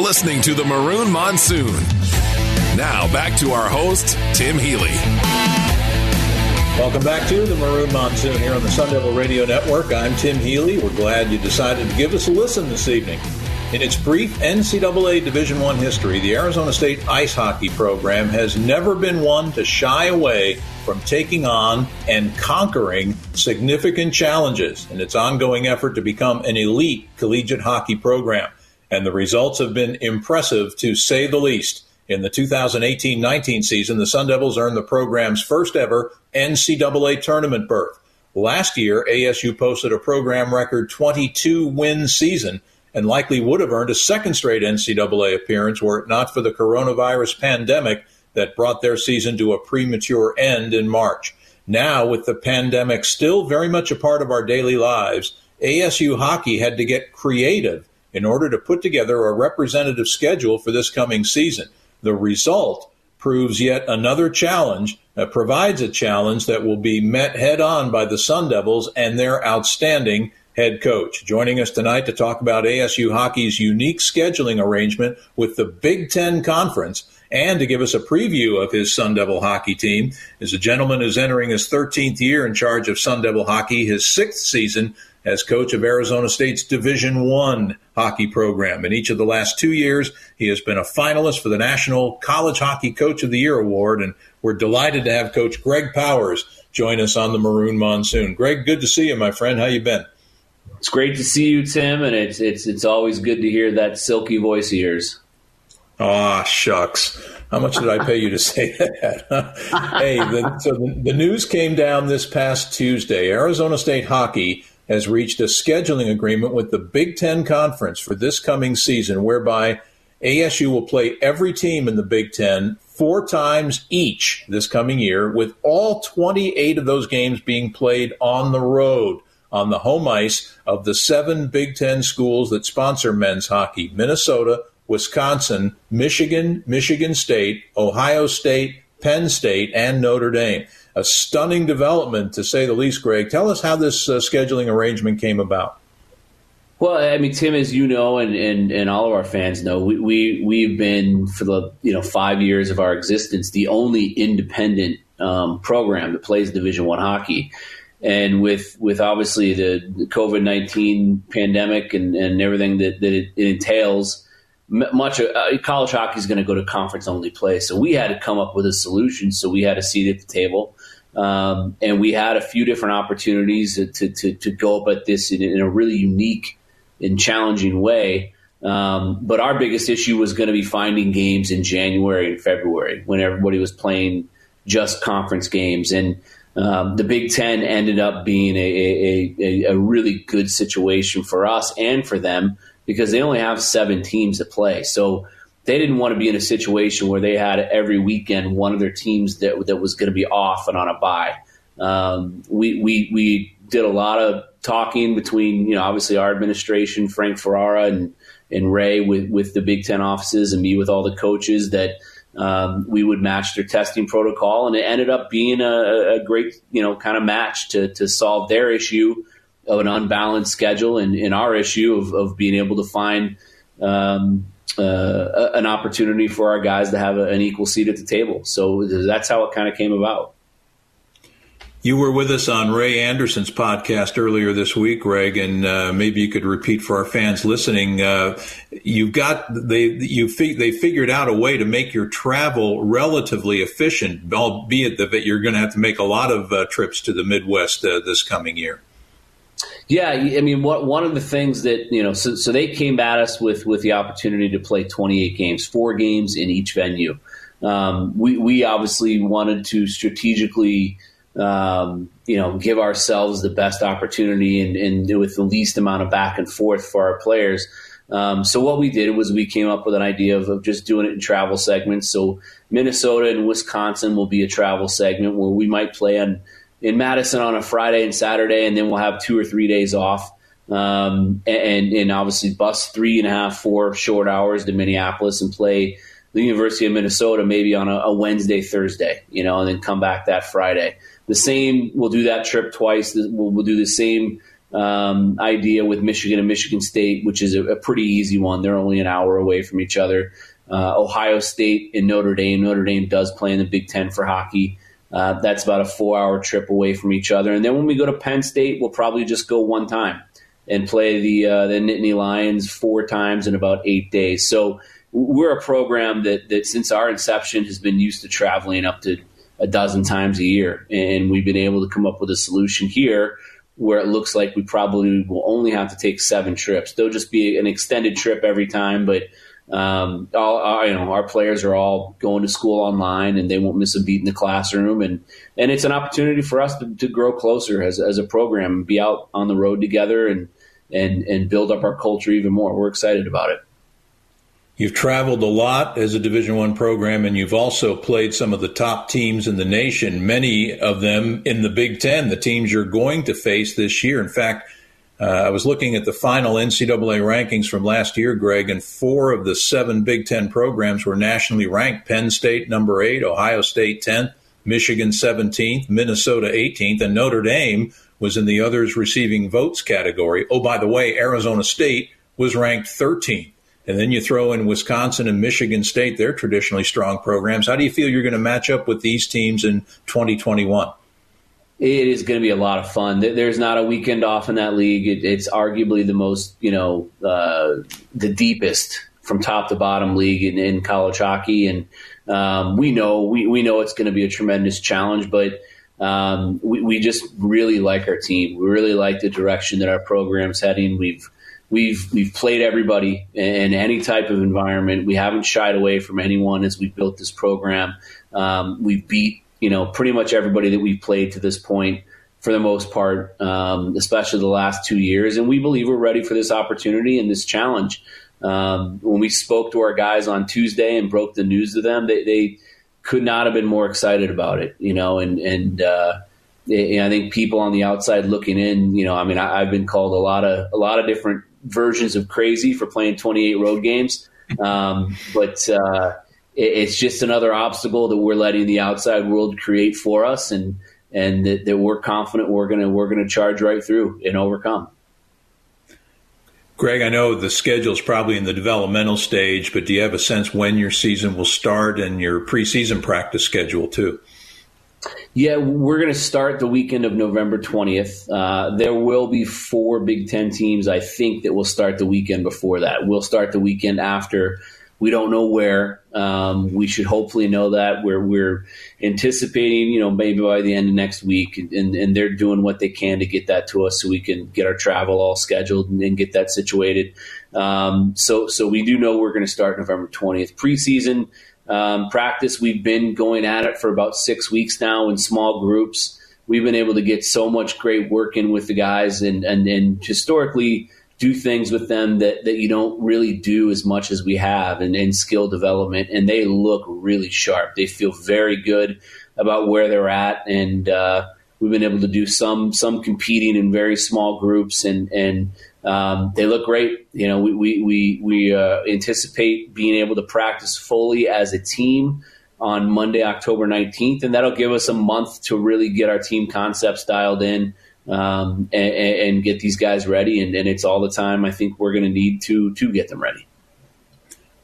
You're listening to the Maroon Monsoon. Now back to our host, Tim Healy. Welcome back to the Maroon Monsoon here on the Sun Devil Radio Network. I'm Tim Healy. We're glad you decided to give us a listen this evening. In its brief NCAA Division I history, the Arizona State ice hockey program has never been one to shy away from taking on and conquering significant challenges in its ongoing effort to become an elite collegiate hockey program. And the results have been impressive to say the least. In the 2018 19 season, the Sun Devils earned the program's first ever NCAA tournament berth. Last year, ASU posted a program record 22 win season and likely would have earned a second straight NCAA appearance were it not for the coronavirus pandemic that brought their season to a premature end in March. Now, with the pandemic still very much a part of our daily lives, ASU hockey had to get creative in order to put together a representative schedule for this coming season. The result proves yet another challenge, uh, provides a challenge that will be met head on by the Sun Devils and their outstanding head coach. Joining us tonight to talk about ASU hockey's unique scheduling arrangement with the Big Ten Conference and to give us a preview of his Sun Devil hockey team is a gentleman who's entering his 13th year in charge of Sun Devil hockey, his sixth season as coach of Arizona State's Division One hockey program. In each of the last two years, he has been a finalist for the National College Hockey Coach of the Year award, and we're delighted to have Coach Greg Powers join us on the Maroon Monsoon. Greg, good to see you, my friend. How you been? It's great to see you, Tim, and it's it's it's always good to hear that silky voice of yours. Ah, oh, shucks. How much did I pay you to say that? hey, the, so the, the news came down this past Tuesday. Arizona State hockey has reached a scheduling agreement with the Big Ten Conference for this coming season, whereby ASU will play every team in the Big Ten four times each this coming year, with all 28 of those games being played on the road on the home ice of the seven Big Ten schools that sponsor men's hockey Minnesota, Wisconsin, Michigan, Michigan State, Ohio State, Penn State, and Notre Dame. A stunning development, to say the least, Greg. Tell us how this uh, scheduling arrangement came about. Well, I mean, Tim, as you know, and, and, and all of our fans know, we, we, we've been, for the you know five years of our existence, the only independent um, program that plays Division One hockey and with with obviously the, COVID nineteen pandemic and, and everything that, that it, it entails, much uh, college hockey is going to go to conference only play. So we had to come up with a solution. So we had a seat at the table, um, and we had a few different opportunities to to, to go up at this in, in a really unique and challenging way. Um, but our biggest issue was going to be finding games in January and February when everybody was playing just conference games and um, the Big Ten ended up being a, a, a, a, really good situation for us and for them because they only have seven teams to play. So they didn't want to be in a situation where they had every weekend one of their teams that, that was going to be off and on a bye. Um, we, we, we did a lot of talking between, you know, obviously our administration, Frank Ferrara and, and Ray with, with the Big Ten offices and me with all the coaches that – um, we would match their testing protocol, and it ended up being a, a great, you know, kind of match to to solve their issue of an unbalanced schedule and, and our issue of, of being able to find um, uh, an opportunity for our guys to have a, an equal seat at the table. So that's how it kind of came about. You were with us on Ray Anderson's podcast earlier this week, Greg, and uh, maybe you could repeat for our fans listening. Uh, you've got they you they figured out a way to make your travel relatively efficient, albeit that you're going to have to make a lot of uh, trips to the Midwest uh, this coming year. Yeah, I mean, what, one of the things that you know, so, so they came at us with with the opportunity to play 28 games, four games in each venue. Um, we we obviously wanted to strategically um, you know, give ourselves the best opportunity and, and, with the least amount of back and forth for our players. Um, so what we did was we came up with an idea of, of, just doing it in travel segments. So Minnesota and Wisconsin will be a travel segment where we might play on in Madison on a Friday and Saturday, and then we'll have two or three days off. Um, and, and obviously bus three and a half, four short hours to Minneapolis and play the University of Minnesota maybe on a, a Wednesday, Thursday, you know, and then come back that Friday. The same, we'll do that trip twice. We'll, we'll do the same um, idea with Michigan and Michigan State, which is a, a, pretty easy one. They're only an hour away from each other. Uh, Ohio State and Notre Dame. Notre Dame does play in the Big Ten for hockey. Uh, that's about a four hour trip away from each other. And then when we go to Penn State, we'll probably just go one time and play the uh, the Nittany Lions four times in about eight days. So we're a program that that since our inception has been used to traveling up to a dozen times a year, and we've been able to come up with a solution here where it looks like we probably will only have to take seven trips. They'll just be an extended trip every time, but um, all our, you know our players are all going to school online and they won't miss a beat in the classroom and and it's an opportunity for us to, to grow closer as, as a program and be out on the road together and and and build up our culture even more we're excited about it You've traveled a lot as a Division One program, and you've also played some of the top teams in the nation. Many of them in the Big Ten, the teams you're going to face this year. In fact, uh, I was looking at the final NCAA rankings from last year, Greg, and four of the seven Big Ten programs were nationally ranked. Penn State number eight, Ohio State 10th, Michigan 17th, Minnesota 18th, and Notre Dame was in the others receiving votes category. Oh, by the way, Arizona State was ranked 13th. And then you throw in Wisconsin and Michigan State, they're traditionally strong programs. How do you feel you're going to match up with these teams in 2021? It is going to be a lot of fun. There's not a weekend off in that league. It's arguably the most, you know, uh, the deepest from top to bottom league in, in college hockey. And um, we know we, we know it's going to be a tremendous challenge, but um, we, we just really like our team. We really like the direction that our program's heading. We've we've we've played everybody in any type of environment. We haven't shied away from anyone as we built this program. Um, we've beat you know pretty much everybody that we've played to this point for the most part, um, especially the last two years. And we believe we're ready for this opportunity and this challenge. Um, when we spoke to our guys on Tuesday and broke the news to them, they, they could not have been more excited about it. You know, and and uh, I think people on the outside looking in, you know, I mean, I, have been called a lot of a lot of different versions of crazy for playing 28 road games. Um, but uh, it's just another obstacle that we're letting the outside world create for us, and and that, that we're confident we're gonna we're gonna charge right through and overcome. Greg, I know the schedule is probably in the developmental stage, but do you have a sense when your season will start and your preseason practice schedule too? Yeah, we're going to start the weekend of November 20th. Uh, there will be four Big Ten teams, I think, that will start the weekend before that. We'll start the weekend after. We don't know where. Um, we should hopefully know that. We're, we're anticipating, you know, maybe by the end of next week, and, and they're doing what they can to get that to us so we can get our travel all scheduled and, and get that situated. Um, so, so we do know we're going to start November 20th. Preseason um, practice. We've been going at it for about six weeks now in small groups. We've been able to get so much great work in with the guys and, and, and historically do things with them that, that you don't really do as much as we have in, in skill development. And they look really sharp. They feel very good about where they're at. And uh, we've been able to do some some competing in very small groups and, and um, they look great. You know, we we we, we uh, anticipate being able to practice fully as a team on Monday, October nineteenth, and that'll give us a month to really get our team concepts dialed in um, and, and, get these guys ready. And, and, it's all the time I think we're going to need to to get them ready.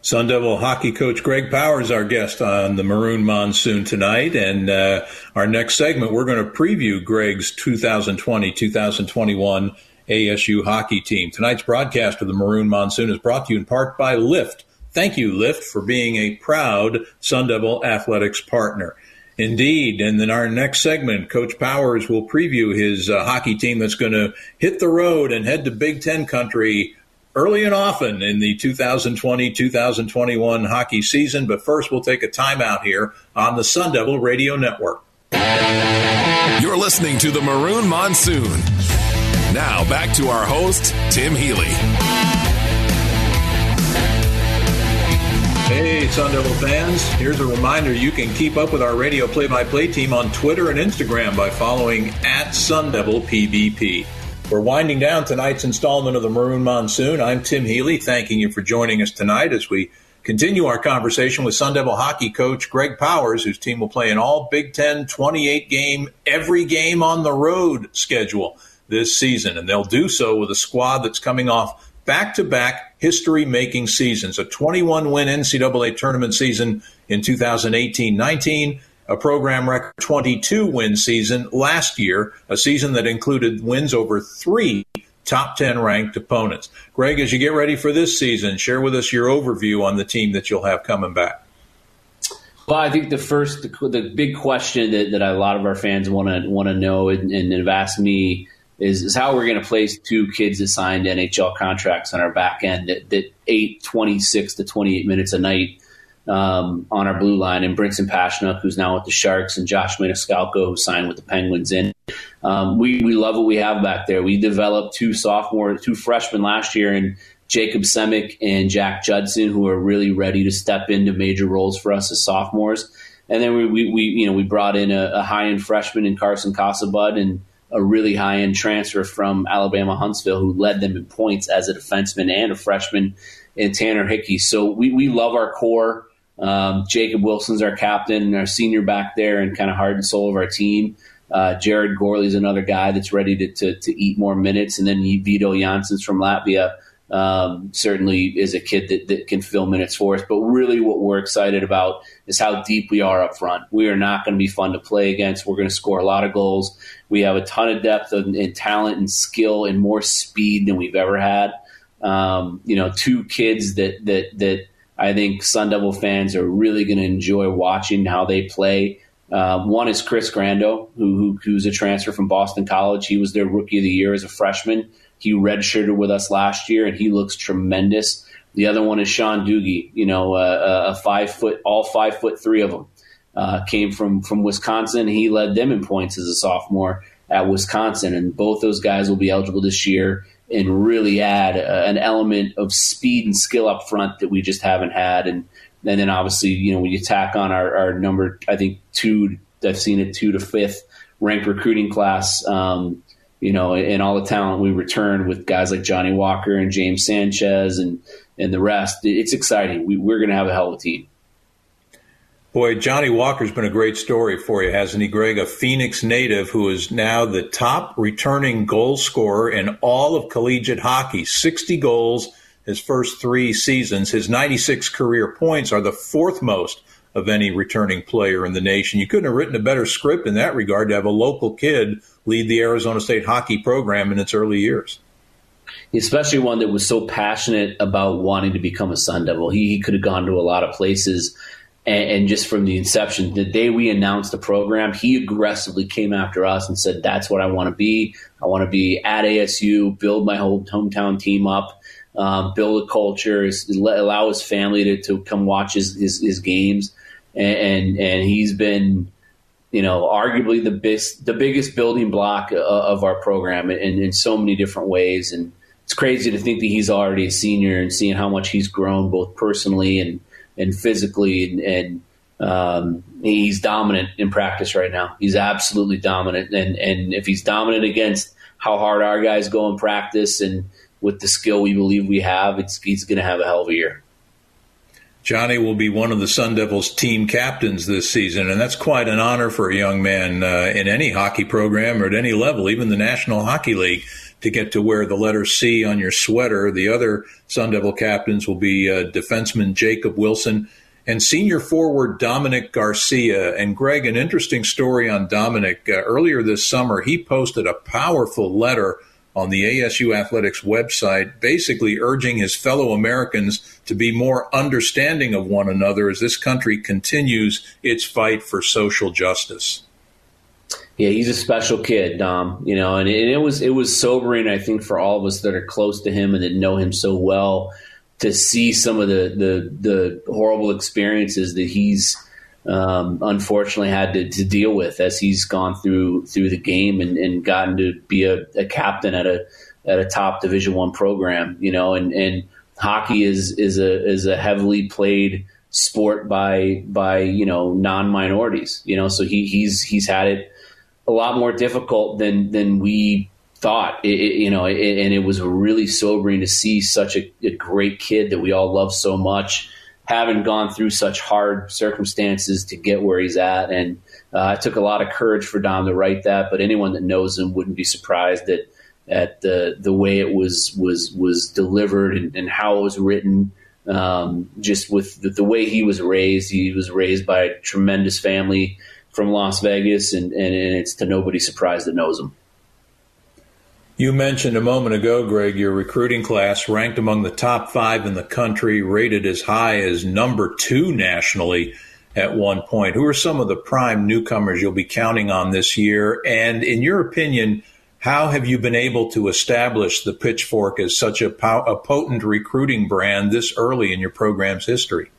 Sun Devil hockey coach Greg Powers, our guest on the Maroon Monsoon tonight. And uh, our next segment, we're going to preview Greg's 2020 2021 ASU hockey team. Tonight's broadcast of the Maroon Monsoon is brought to you in part by Lyft. Thank you, Lyft, for being a proud Sun Devil Athletics partner. Indeed. And then our next segment, Coach Powers will preview his uh, hockey team that's going to hit the road and head to Big Ten country early and often in the 2020 2021 hockey season. But first, we'll take a timeout here on the Sun Devil Radio Network. You're listening to the Maroon Monsoon. Now back to our host, Tim Healy. Hey, Sun Devil fans. Here's a reminder you can keep up with our radio play by play team on Twitter and Instagram by following at Sun Devil PBP. We're winding down tonight's installment of the Maroon Monsoon. I'm Tim Healy, thanking you for joining us tonight as we continue our conversation with Sun Devil hockey coach Greg Powers, whose team will play an all Big Ten 28 game, every game on the road schedule this season, and they'll do so with a squad that's coming off back to back history making seasons a 21 win NCAA tournament season in 2018 19, a program record 22 win season last year, a season that included wins over three top 10 ranked opponents. Greg, as you get ready for this season, share with us your overview on the team that you'll have coming back. Well, I think the first, the, the big question that, that a lot of our fans want to want to know and, and have asked me is, is how we're going to place two kids that signed NHL contracts on our back end that, that eight, 26 to 28 minutes a night um, on our blue line, and Brinson Pasichnuk, who's now with the Sharks, and Josh Maniscalco, who signed with the Penguins. And um, we, we love what we have back there. We developed two sophomore, two freshmen last year, and Jacob Semik and Jack Judson, who are really ready to step into major roles for us as sophomores. And then we, we, we you know, we brought in a, a high end freshman in Carson Casabud and a really high end transfer from Alabama Huntsville who led them in points as a defenseman and a freshman in Tanner Hickey. So we, we love our core. Um, Jacob Wilson's our captain, our senior back there, and kind of heart and soul of our team. Uh, Jared Gourley's another guy that's ready to, to, to, eat more minutes. And then Vito Janssens from Latvia um, certainly is a kid that, that can fill minutes for us. But really, what we're excited about is how deep we are up front. We are not going to be fun to play against. We're going to score a lot of goals. We have a ton of depth and, and talent and skill and more speed than we've ever had. Um, you know, two kids that that that I think Sun Devil fans are really going to enjoy watching how they play. Uh, one is Chris Grando, who, who, who's a transfer from Boston College. He was their rookie of the year as a freshman. He redshirted with us last year, and he looks tremendous. The other one is Sean Dhooghe. You know, uh, a five foot, all five foot three of them uh, came from from Wisconsin. He led them in points as a sophomore at Wisconsin, and both those guys will be eligible this year and really add uh, an element of speed and skill up front that we just haven't had. And, and then obviously, you know, when you tack on our, our number, I think two, I've seen it two to fifth ranked recruiting class, um, you know, and all the talent we return with guys like Johnny Walker and James Sanchez and, and the rest. It's exciting. We, we're going to have a hell of a team. Boy, Johnny Walker's been a great story for you, hasn't he, Greg? A Phoenix native who is now the top returning goal scorer in all of collegiate hockey 60 goals his first three seasons. His 96 career points are the fourth most of any returning player in the nation. You couldn't have written a better script in that regard to have a local kid lead the Arizona State hockey program in its early years especially one that was so passionate about wanting to become a Sun Devil. He, he could have gone to a lot of places and, and, just from the inception, the day we announced the program, he aggressively came after us and said, "That's what I want to be. I want to be at ASU, build my whole hometown team up, um, build a culture, allow his family to, to come watch his, his, his games." And, and, and he's been, you know, arguably the biggest the biggest building block of, of our program in, in so many different ways. And it's crazy to think that he's already a senior and seeing how much he's grown both personally and and physically, and, and um, he's dominant in practice right now. He's absolutely dominant, and and if he's dominant against how hard our guys go in practice and with the skill we believe we have, it's, he's going to have a hell of a year. Johnny will be one of the Sun Devils team captains this season, and that's quite an honor for a young man uh, in any hockey program or at any level, even the National Hockey League to get to wear the letter C on your sweater. The other Sun Devil captains will be uh, defenseman Jacob Wilson and senior forward Dominic Garcia. And Greg, an interesting story on Dominic. Uh, earlier this summer, he posted a powerful letter on the ASU Athletics website, basically urging his fellow Americans to be more understanding of one another as this country continues its fight for social justice. Yeah, he's a special kid, Dom. You know, and it, was it was sobering, I think, for all of us that are close to him and that know him so well, to see some of the the, the horrible experiences that he's um, unfortunately had to, to, deal with as he's gone through through the game and, and gotten to be a, a, captain at a at a top Division One program. You know, and and hockey is is a is a heavily played sport by by you know non minorities. You know, so he he's he's had it a lot more difficult than than we thought. It, it, you know, it, and it was really sobering to see such a, a, great kid that we all love so much, having gone through such hard circumstances to get where he's at. And uh, it took a lot of courage for Dom to write that. But anyone that knows him wouldn't be surprised that at the the way it was was was delivered and, and how it was written. Um, just with the, the, way he was raised, he was raised by a tremendous family from Las Vegas, and, and, and it's to nobody's surprise that knows him. You mentioned a moment ago, Greg, your recruiting class ranked among the top five in the country, rated as high as number two nationally at one point. Who are some of the prime newcomers you'll be counting on this year? And in your opinion, how have you been able to establish the Pitchfork as such a, a potent recruiting brand this early in your program's history?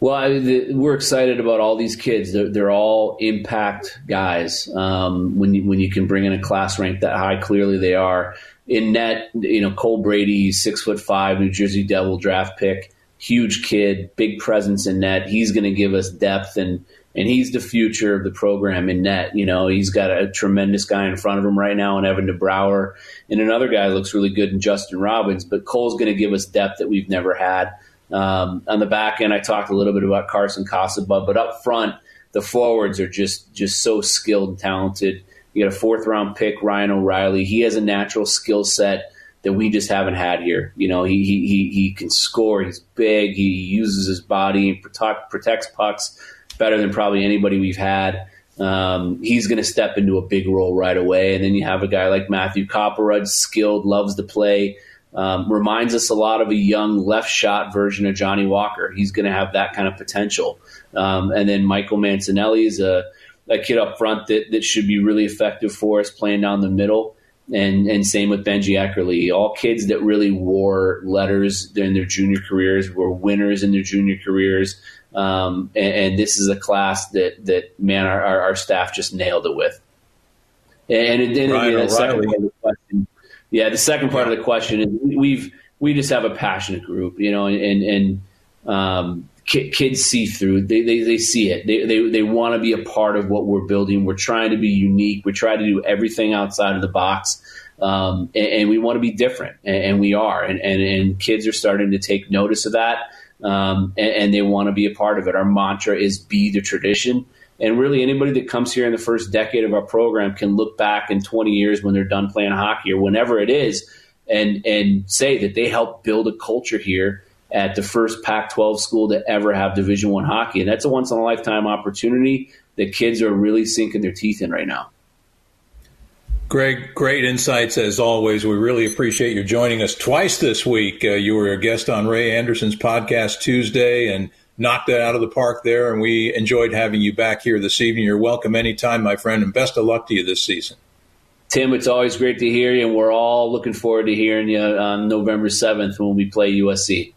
Well, I the, we're excited about all these kids. They're, they're all impact guys. Um, when you, when you can bring in a class rank that high, clearly they are. In net, you know, Cole Brady, six foot five, New Jersey Devil draft pick huge kid, big presence in net. He's going to give us depth and and he's the future of the program in net. You know, he's got a tremendous guy in front of him right now, and Evan DeBrouwer, and another guy looks really good in Justin Robbins. But Cole's going to give us depth that we've never had. Um, on the back end, I talked a little bit about Carson Casaba, but up front, the forwards are just just so skilled and talented. You got a fourth round pick, Ryan O'Reilly. He has a natural skill set that we just haven't had here. You know, he he he, can score. He's big. He uses his body and protect, protects pucks better than probably anybody we've had. Um, he's going to step into a big role right away. And then you have a guy like Matthew Copperud, skilled, loves to play. Um, reminds us a lot of a young left shot version of Johnny Walker. He's going to have that kind of potential. Um, and then Michael Mancinelli is a, a kid up front that, that should be really effective for us playing down the middle and and same with Benji Eckerly. All kids that really wore letters in their junior careers were winners in their junior careers. Um, and, and, this is a class that that man, our, our, our staff just nailed it with. And, and then the second part of the question, yeah, the second part of the question is we've we just have a passionate group, you know, and and um, kids see through. They, they, they see it. They, they, they want to be a part of what we're building. We're trying to be unique. We try to do everything outside of the box. Um, and, and, we want to be different, and, and we are. And, and, and, kids are starting to take notice of that, um, and, and, they want to be a part of it. Our mantra is be the tradition. And really, anybody that comes here in the first decade of our program can look back in 20 years when they're done playing hockey or whenever it is, and and say that they helped build a culture here at the first Pac-12 school to ever have Division One hockey, and that's a once in a lifetime opportunity that kids are really sinking their teeth in right now. Greg, great insights as always. We really appreciate you joining us twice this week. Uh, you were a guest on Ray Anderson's podcast Tuesday and knocked it out of the park there, and we enjoyed having you back here this evening. You're welcome anytime, my friend, and best of luck to you this season. Tim, it's always great to hear you, and we're all looking forward to hearing you on November 7th when we play USC.